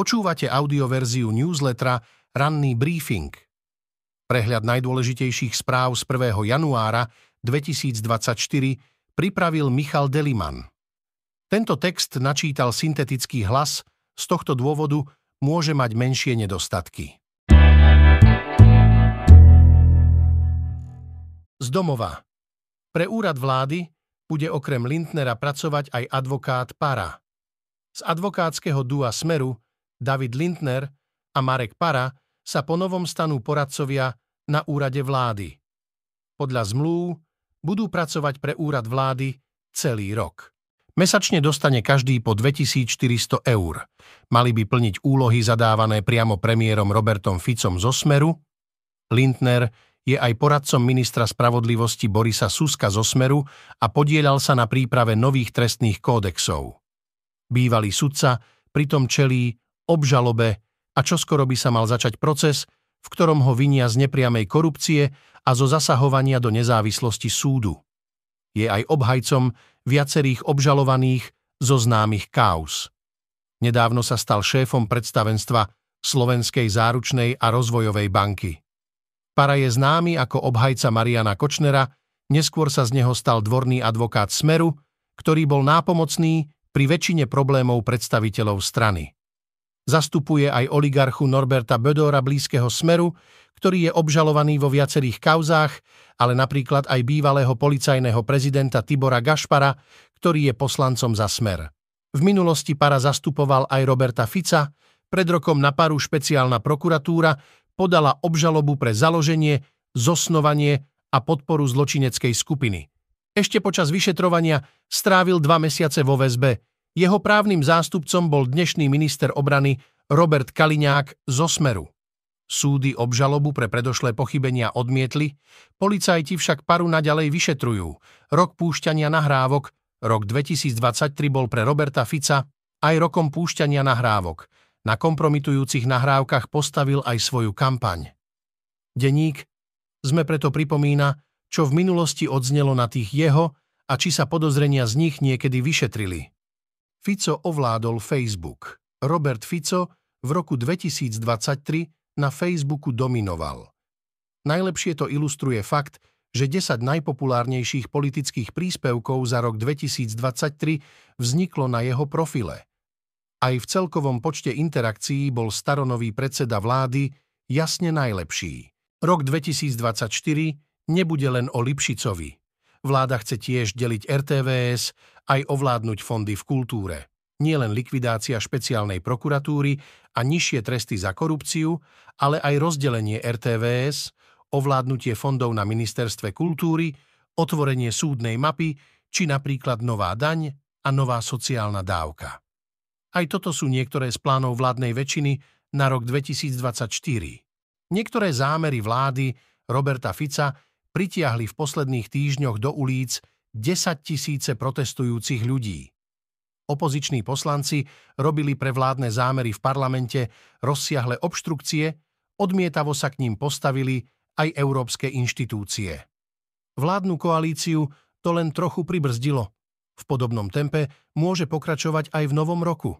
Počúvate audioverziu newslettera Ranný briefing. Prehľad najdôležitejších správ z 1. januára 2024 pripravil Michal Deliman. Tento text načítal syntetický hlas, z tohto dôvodu môže mať menšie nedostatky. Z domova. Pre úrad vlády bude okrem Lindnera pracovať aj advokát Para. Z advokátskeho dua Smeru David Lindner a Marek Para sa ponovom stanú poradcovia na úrade vlády. Podľa zmluv budú pracovať pre úrad vlády celý rok. Mesačne dostane každý po 2400 eur. Mali by plniť úlohy zadávané priamo premiérom Robertom Ficom zo Smeru. Lindner je aj poradcom ministra spravodlivosti Borisa Suska zo Smeru a podielal sa na príprave nových trestných kódexov. Bývalý sudca pritom čelí obžalobe a čoskoro by sa mal začať proces, v ktorom ho vinia z nepriamej korupcie a zo zasahovania do nezávislosti súdu. Je aj obhajcom viacerých obžalovaných zo známych kauz. Nedávno sa stal šéfom predstavenstva Slovenskej záručnej a rozvojovej banky. Para je známy ako obhajca Mariana Kočnera, neskôr sa z neho stal dvorný advokát Smeru, ktorý bol nápomocný pri väčšine problémov predstaviteľov strany. Zastupuje aj oligarchu Norberta Bödora blízkeho Smeru, ktorý je obžalovaný vo viacerých kauzách, ale napríklad aj bývalého policajného prezidenta Tibora Gašpara, ktorý je poslancom za Smer. V minulosti para zastupoval aj Roberta Fica, pred rokom na paru špeciálna prokuratúra podala obžalobu pre založenie, zosnovanie a podporu zločineckej skupiny. Ešte počas vyšetrovania strávil dva mesiace vo väzbe, jeho právnym zástupcom bol dnešný minister obrany Robert Kaliňák zo Smeru. Súdy obžalobu pre predošlé pochybenia odmietli, policajti však paru naďalej vyšetrujú. Rok púšťania nahrávok, rok 2023 bol pre Roberta Fica aj rokom púšťania nahrávok. Na kompromitujúcich nahrávkach postavil aj svoju kampaň. Deník sme preto pripomína, čo v minulosti odznelo na tých jeho a či sa podozrenia z nich niekedy vyšetrili. Fico ovládol Facebook. Robert Fico v roku 2023 na Facebooku dominoval. Najlepšie to ilustruje fakt, že 10 najpopulárnejších politických príspevkov za rok 2023 vzniklo na jeho profile. Aj v celkovom počte interakcií bol staronový predseda vlády jasne najlepší. Rok 2024 nebude len o Lipšicovi. Vláda chce tiež deliť RTVS, aj ovládnuť fondy v kultúre. Nielen likvidácia špeciálnej prokuratúry a nižšie tresty za korupciu, ale aj rozdelenie RTVS, ovládnutie fondov na ministerstve kultúry, otvorenie súdnej mapy, či napríklad nová daň a nová sociálna dávka. Aj toto sú niektoré z plánov vládnej väčšiny na rok 2024. Niektoré zámery vlády Roberta Fica pritiahli v posledných týždňoch do ulic 10 tisíce protestujúcich ľudí. Opoziční poslanci robili pre vládne zámery v parlamente rozsiahle obštrukcie, odmietavo sa k ním postavili aj európske inštitúcie. Vládnu koalíciu to len trochu pribrzdilo. V podobnom tempe môže pokračovať aj v novom roku.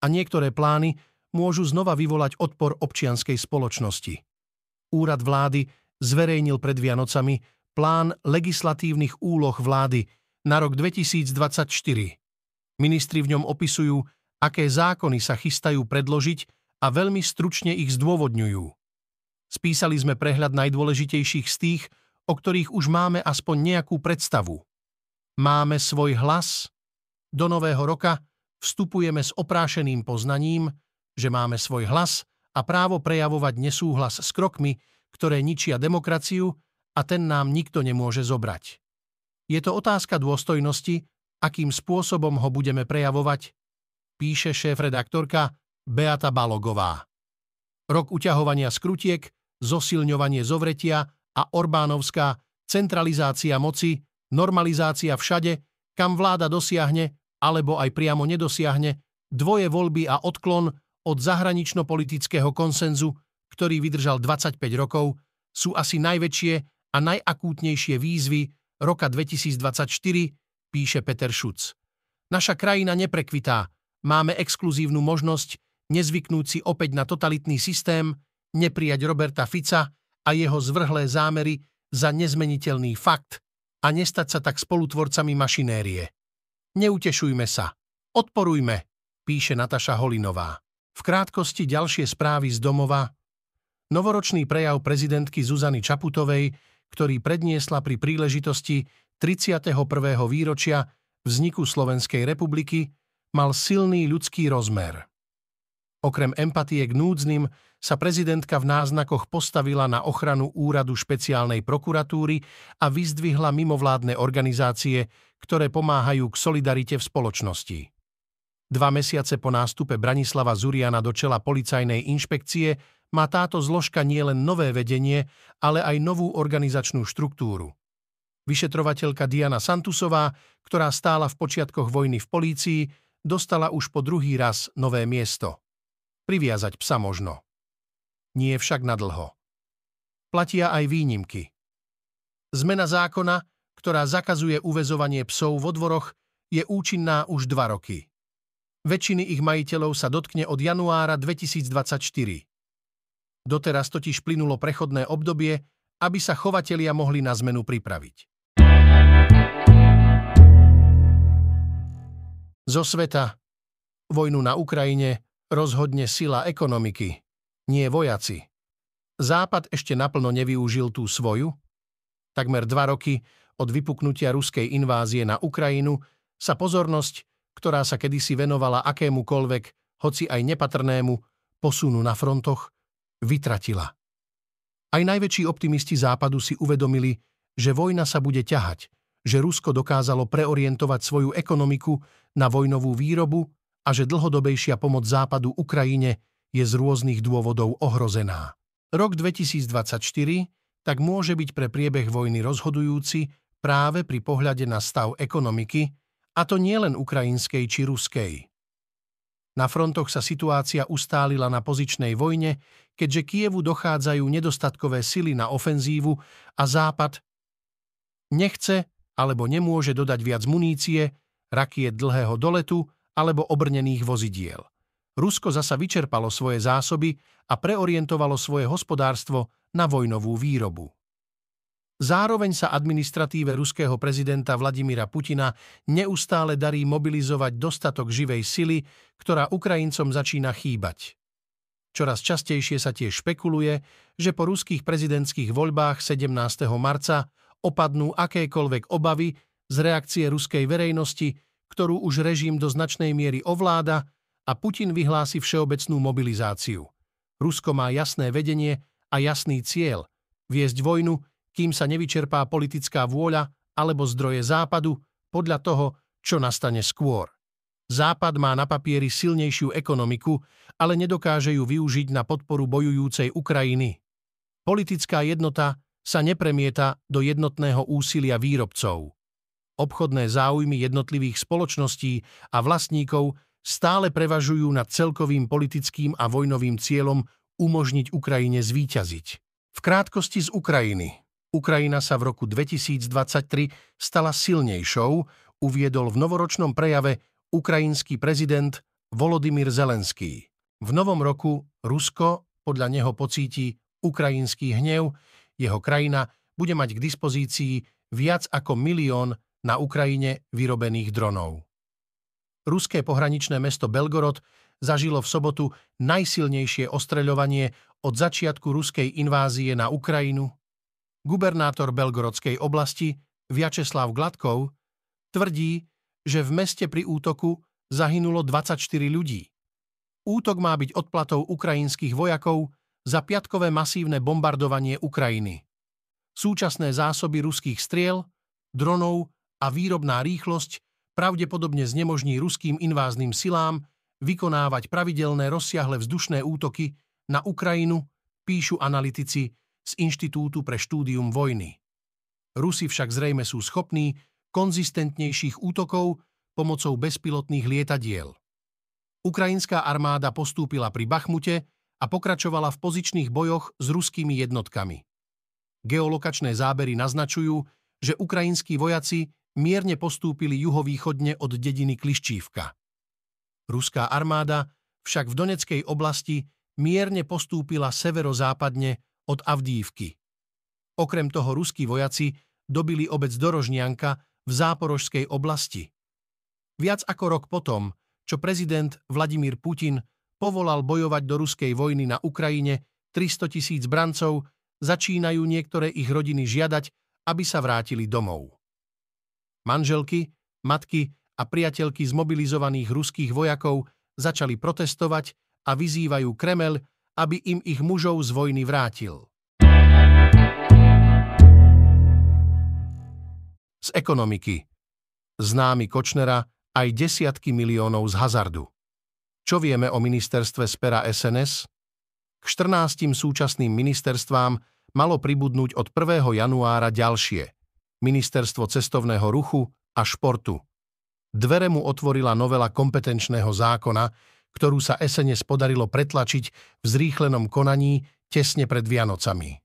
A niektoré plány môžu znova vyvolať odpor občianskej spoločnosti. Úrad vlády zverejnil pred Vianocami plán legislatívnych úloh vlády na rok 2024. Ministri v ňom opisujú, aké zákony sa chystajú predložiť a veľmi stručne ich zdôvodňujú. Spísali sme prehľad najdôležitejších z tých, o ktorých už máme aspoň nejakú predstavu. Máme svoj hlas. Do nového roka vstupujeme s oprášeným poznaním, že máme svoj hlas a právo prejavovať nesúhlas s krokmi, ktoré ničia demokraciu a ten nám nikto nemôže zobrať. Je to otázka dôstojnosti, akým spôsobom ho budeme prejavovať, píše šéf-redaktorka Beata Balogová. Rok uťahovania skrutiek, zosilňovanie zovretia a Orbánovská centralizácia moci, normalizácia všade, kam vláda dosiahne alebo aj priamo nedosiahne, dvoje voľby a odklon od zahranično-politického konsenzu ktorý vydržal 25 rokov, sú asi najväčšie a najakútnejšie výzvy roka 2024, píše Peter Šuc. Naša krajina neprekvitá, máme exkluzívnu možnosť nezvyknúť si opäť na totalitný systém, neprijať Roberta Fica a jeho zvrhlé zámery za nezmeniteľný fakt a nestať sa tak spolutvorcami mašinérie. Neutešujme sa. Odporujme, píše Nataša Holinová. V krátkosti ďalšie správy z domova. Novoročný prejav prezidentky Zuzany Čaputovej, ktorý predniesla pri príležitosti 31. výročia vzniku Slovenskej republiky, mal silný ľudský rozmer. Okrem empatie k núdznym sa prezidentka v náznakoch postavila na ochranu úradu špeciálnej prokuratúry a vyzdvihla mimovládne organizácie, ktoré pomáhajú k solidarite v spoločnosti. Dva mesiace po nástupe Branislava Zuriana do čela policajnej inšpekcie má táto zložka nielen nové vedenie, ale aj novú organizačnú štruktúru. Vyšetrovateľka Diana Santusová, ktorá stála v počiatkoch vojny v polícii, dostala už po druhý raz nové miesto. Priviazať psa možno. Nie však nadlho. Platia aj výnimky. Zmena zákona, ktorá zakazuje uväzovanie psov vo dvoroch, je účinná už dva roky. Väčšiny ich majiteľov sa dotkne od januára 2024. Doteraz totiž plynulo prechodné obdobie, aby sa chovatelia mohli na zmenu pripraviť. Zo sveta. Vojnu na Ukrajine rozhodne sila ekonomiky, nie vojaci. Západ ešte naplno nevyužil tú svoju. Takmer dva roky od vypuknutia ruskej invázie na Ukrajinu sa pozornosť, ktorá sa kedysi venovala akémukoľvek, hoci aj nepatrnému, posunu na frontoch, vytratila. Aj najväčší optimisti Západu si uvedomili, že vojna sa bude ťahať, že Rusko dokázalo preorientovať svoju ekonomiku na vojnovú výrobu a že dlhodobejšia pomoc Západu Ukrajine je z rôznych dôvodov ohrozená. Rok 2024 tak môže byť pre priebeh vojny rozhodujúci práve pri pohľade na stav ekonomiky, a to nielen ukrajinskej či ruskej. Na frontoch sa situácia ustálila na pozičnej vojne, keďže Kievu dochádzajú nedostatkové sily na ofenzívu a Západ nechce alebo nemôže dodať viac munície, rakiet dlhého doletu alebo obrnených vozidiel. Rusko zasa vyčerpalo svoje zásoby a preorientovalo svoje hospodárstvo na vojnovú výrobu. Zároveň sa administratíve ruského prezidenta Vladimíra Putina neustále darí mobilizovať dostatok živej sily, ktorá Ukrajincom začína chýbať. Čoraz častejšie sa tiež špekuluje, že po ruských prezidentských voľbách 17. marca opadnú akékoľvek obavy z reakcie ruskej verejnosti ktorú už režim do značnej miery ovláda a Putin vyhlási všeobecnú mobilizáciu. Rusko má jasné vedenie a jasný cieľ – viesť vojnu, kým sa nevyčerpá politická vôľa alebo zdroje západu podľa toho, čo nastane skôr. Západ má na papieri silnejšiu ekonomiku, ale nedokáže ju využiť na podporu bojujúcej Ukrajiny. Politická jednota sa nepremieta do jednotného úsilia výrobcov obchodné záujmy jednotlivých spoločností a vlastníkov stále prevažujú nad celkovým politickým a vojnovým cieľom umožniť Ukrajine zvíťaziť. V krátkosti z Ukrajiny. Ukrajina sa v roku 2023 stala silnejšou, uviedol v novoročnom prejave ukrajinský prezident Volodymyr Zelenský. V novom roku Rusko podľa neho pocíti ukrajinský hnev, jeho krajina bude mať k dispozícii viac ako milión na Ukrajine vyrobených dronov. Ruské pohraničné mesto Belgorod zažilo v sobotu najsilnejšie ostreľovanie od začiatku ruskej invázie na Ukrajinu. Gubernátor Belgorodskej oblasti Vyačeslav Gladkov tvrdí, že v meste pri útoku zahynulo 24 ľudí. Útok má byť odplatou ukrajinských vojakov za piatkové masívne bombardovanie Ukrajiny. Súčasné zásoby ruských striel, dronov a výrobná rýchlosť pravdepodobne znemožní ruským invázným silám vykonávať pravidelné rozsiahle vzdušné útoky na Ukrajinu, píšu analytici z Inštitútu pre štúdium vojny. Rusi však zrejme sú schopní konzistentnejších útokov pomocou bezpilotných lietadiel. Ukrajinská armáda postúpila pri Bachmute a pokračovala v pozičných bojoch s ruskými jednotkami. Geolokačné zábery naznačujú, že ukrajinskí vojaci mierne postúpili juhovýchodne od dediny Kliščívka. Ruská armáda však v Doneckej oblasti mierne postúpila severozápadne od Avdívky. Okrem toho ruskí vojaci dobili obec Dorožňanka v záporožskej oblasti. Viac ako rok potom, čo prezident Vladimír Putin povolal bojovať do ruskej vojny na Ukrajine 300 tisíc brancov, začínajú niektoré ich rodiny žiadať, aby sa vrátili domov. Manželky, matky a priateľky zmobilizovaných ruských vojakov začali protestovať a vyzývajú Kremel, aby im ich mužov z vojny vrátil. Z ekonomiky. Známy Kočnera aj desiatky miliónov z hazardu. Čo vieme o ministerstve z SNS? K 14 súčasným ministerstvám malo pribudnúť od 1. januára ďalšie. Ministerstvo cestovného ruchu a športu. Dvere mu otvorila novela kompetenčného zákona, ktorú sa SNS podarilo pretlačiť v zrýchlenom konaní tesne pred Vianocami.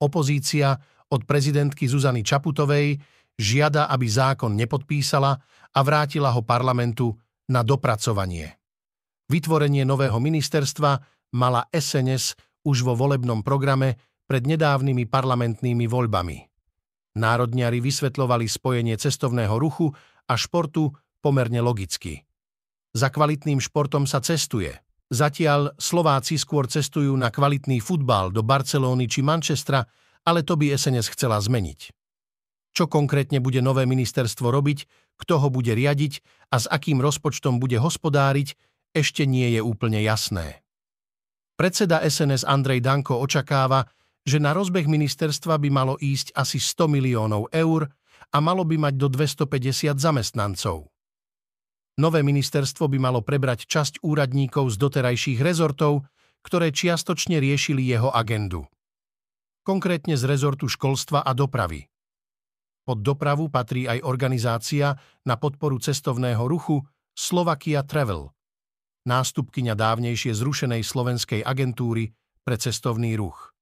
Opozícia od prezidentky Zuzany Čaputovej žiada, aby zákon nepodpísala a vrátila ho parlamentu na dopracovanie. Vytvorenie nového ministerstva mala SNS už vo volebnom programe pred nedávnymi parlamentnými voľbami. Národniari vysvetľovali spojenie cestovného ruchu a športu pomerne logicky. Za kvalitným športom sa cestuje. Zatiaľ Slováci skôr cestujú na kvalitný futbal do Barcelóny či Manchestra, ale to by SNS chcela zmeniť. Čo konkrétne bude nové ministerstvo robiť, kto ho bude riadiť a s akým rozpočtom bude hospodáriť, ešte nie je úplne jasné. Predseda SNS Andrej Danko očakáva, že na rozbeh ministerstva by malo ísť asi 100 miliónov eur a malo by mať do 250 zamestnancov. Nové ministerstvo by malo prebrať časť úradníkov z doterajších rezortov, ktoré čiastočne riešili jeho agendu. Konkrétne z rezortu školstva a dopravy. Pod dopravu patrí aj organizácia na podporu cestovného ruchu Slovakia Travel, nástupkyňa dávnejšie zrušenej slovenskej agentúry pre cestovný ruch.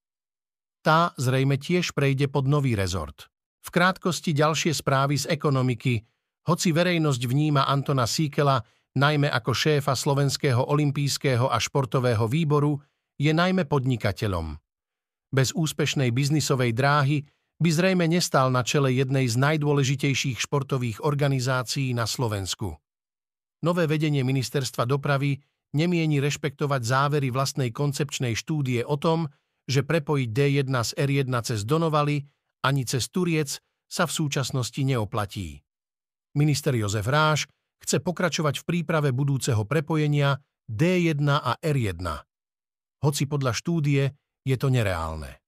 Tá zrejme tiež prejde pod nový rezort. V krátkosti ďalšie správy z ekonomiky, hoci verejnosť vníma Antona Síkela najmä ako šéfa Slovenského olympijského a športového výboru, je najmä podnikateľom. Bez úspešnej biznisovej dráhy by zrejme nestal na čele jednej z najdôležitejších športových organizácií na Slovensku. Nové vedenie ministerstva dopravy nemieni rešpektovať závery vlastnej koncepčnej štúdie o tom, že prepojiť D1 z R1 cez Donovaly ani cez Turiec sa v súčasnosti neoplatí. Minister Jozef Ráš chce pokračovať v príprave budúceho prepojenia D1 a R1. Hoci podľa štúdie je to nereálne.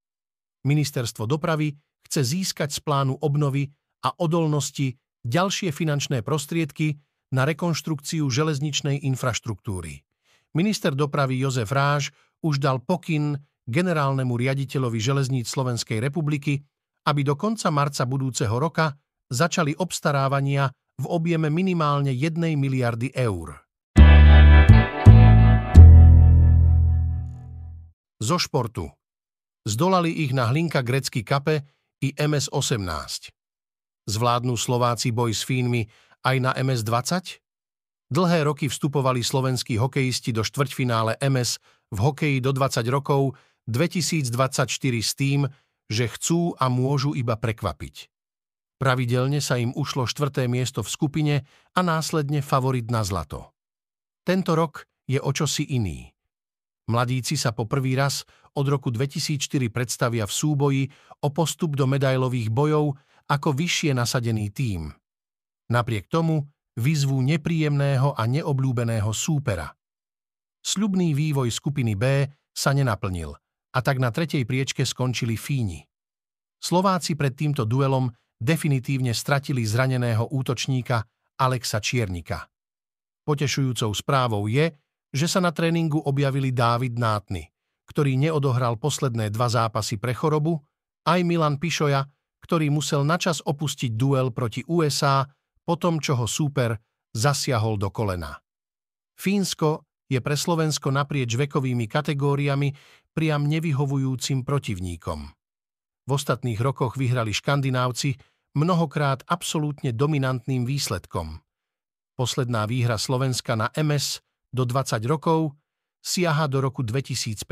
Ministerstvo dopravy chce získať z plánu obnovy a odolnosti ďalšie finančné prostriedky na rekonštrukciu železničnej infraštruktúry. Minister dopravy Jozef Ráž už dal pokyn generálnemu riaditeľovi železníc Slovenskej republiky, aby do konca marca budúceho roka začali obstarávania v objeme minimálne 1 miliardy eur. Zo športu. Zdolali ich na hlinka grecký kape i MS-18. Zvládnu Slováci boj s Fínmi aj na MS-20? Dlhé roky vstupovali slovenskí hokejisti do štvrťfinále MS v hokeji do 20 rokov 2024 s tým, že chcú a môžu iba prekvapiť. Pravidelne sa im ušlo štvrté miesto v skupine a následne favorit na zlato. Tento rok je o čosi iný. Mladíci sa po prvý raz od roku 2004 predstavia v súboji o postup do medailových bojov ako vyššie nasadený tím. Napriek tomu vyzvú nepríjemného a neobľúbeného súpera. Sľubný vývoj skupiny B sa nenaplnil a tak na tretej priečke skončili Fíni. Slováci pred týmto duelom definitívne stratili zraneného útočníka Alexa Čiernika. Potešujúcou správou je, že sa na tréningu objavili Dávid Nátny, ktorý neodohral posledné dva zápasy pre chorobu, aj Milan Pišoja, ktorý musel načas opustiť duel proti USA po tom, čo ho súper zasiahol do kolena. Fínsko je pre Slovensko naprieč vekovými kategóriami priam nevyhovujúcim protivníkom. V ostatných rokoch vyhrali škandinávci mnohokrát absolútne dominantným výsledkom. Posledná výhra Slovenska na MS do 20 rokov siaha do roku 2015.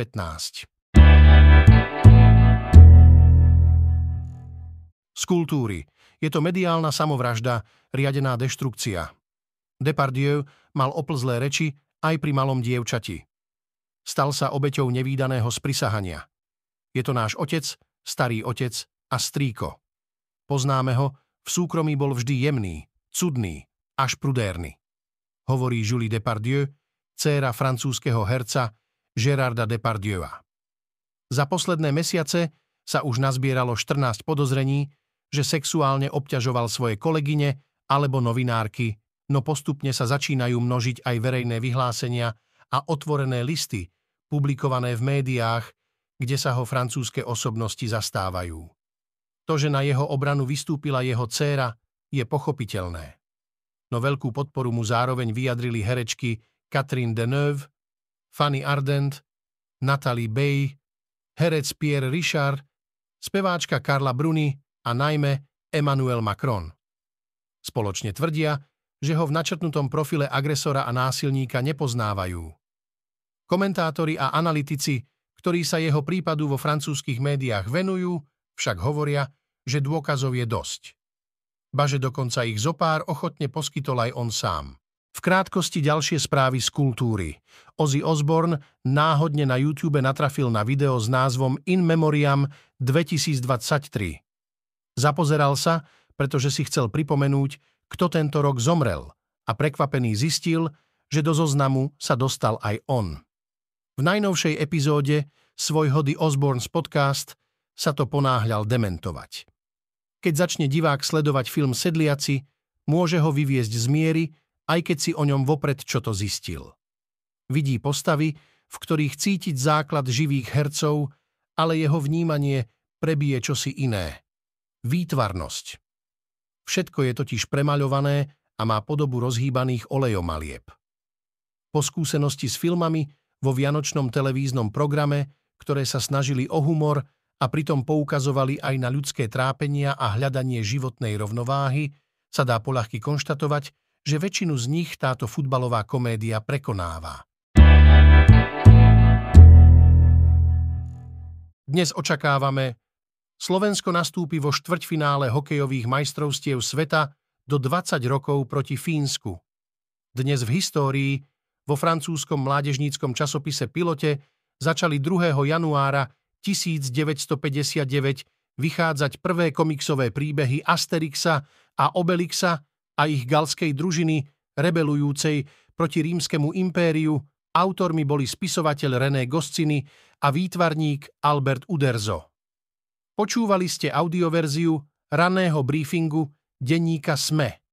Z kultúry. Je to mediálna samovražda, riadená deštrukcia. Depardieu mal oplzlé reči aj pri malom dievčati. Stal sa obeťou nevýdaného sprisahania. Je to náš otec, starý otec a strýko. Poznáme ho, v súkromí bol vždy jemný, cudný, až prudérny. Hovorí Julie Depardieu, dcéra francúzskeho herca Gérarda Depardieu'a. Za posledné mesiace sa už nazbieralo 14 podozrení, že sexuálne obťažoval svoje kolegyne alebo novinárky, no postupne sa začínajú množiť aj verejné vyhlásenia a otvorené listy, publikované v médiách, kde sa ho francúzske osobnosti zastávajú. To, že na jeho obranu vystúpila jeho dcéra, je pochopiteľné. No veľkú podporu mu zároveň vyjadrili herečky Catherine Deneuve, Fanny Ardent, Natalie Bay, herec Pierre Richard, speváčka Carla Bruni a najmä Emmanuel Macron. Spoločne tvrdia, že ho v načrtnutom profile agresora a násilníka nepoznávajú. Komentátori a analytici, ktorí sa jeho prípadu vo francúzskych médiách venujú, však hovoria, že dôkazov je dosť. Baže dokonca ich zopár ochotne poskytol aj on sám. V krátkosti ďalšie správy z kultúry. Ozzy Osbourne náhodne na YouTube natrafil na video s názvom In Memoriam 2023. Zapozeral sa, pretože si chcel pripomenúť, kto tento rok zomrel a prekvapený zistil, že do zoznamu sa dostal aj on. V najnovšej epizóde svojho The podcast sa to ponáhľal dementovať. Keď začne divák sledovať film Sedliaci, môže ho vyviezť z miery, aj keď si o ňom vopred čo to zistil. Vidí postavy, v ktorých cítiť základ živých hercov, ale jeho vnímanie prebije čosi iné. Výtvarnosť. Všetko je totiž premaľované a má podobu rozhýbaných olejomalieb. Po skúsenosti s filmami vo vianočnom televíznom programe, ktoré sa snažili o humor a pritom poukazovali aj na ľudské trápenia a hľadanie životnej rovnováhy, sa dá poľahky konštatovať, že väčšinu z nich táto futbalová komédia prekonáva. Dnes očakávame Slovensko nastúpi vo štvrťfinále hokejových majstrovstiev sveta do 20 rokov proti Fínsku. Dnes v histórii vo francúzskom mládežníckom časopise Pilote začali 2. januára 1959 vychádzať prvé komiksové príbehy Asterixa a Obelixa a ich galskej družiny rebelujúcej proti rímskemu impériu autormi boli spisovateľ René Goscini a výtvarník Albert Uderzo. Počúvali ste audioverziu raného briefingu denníka SME.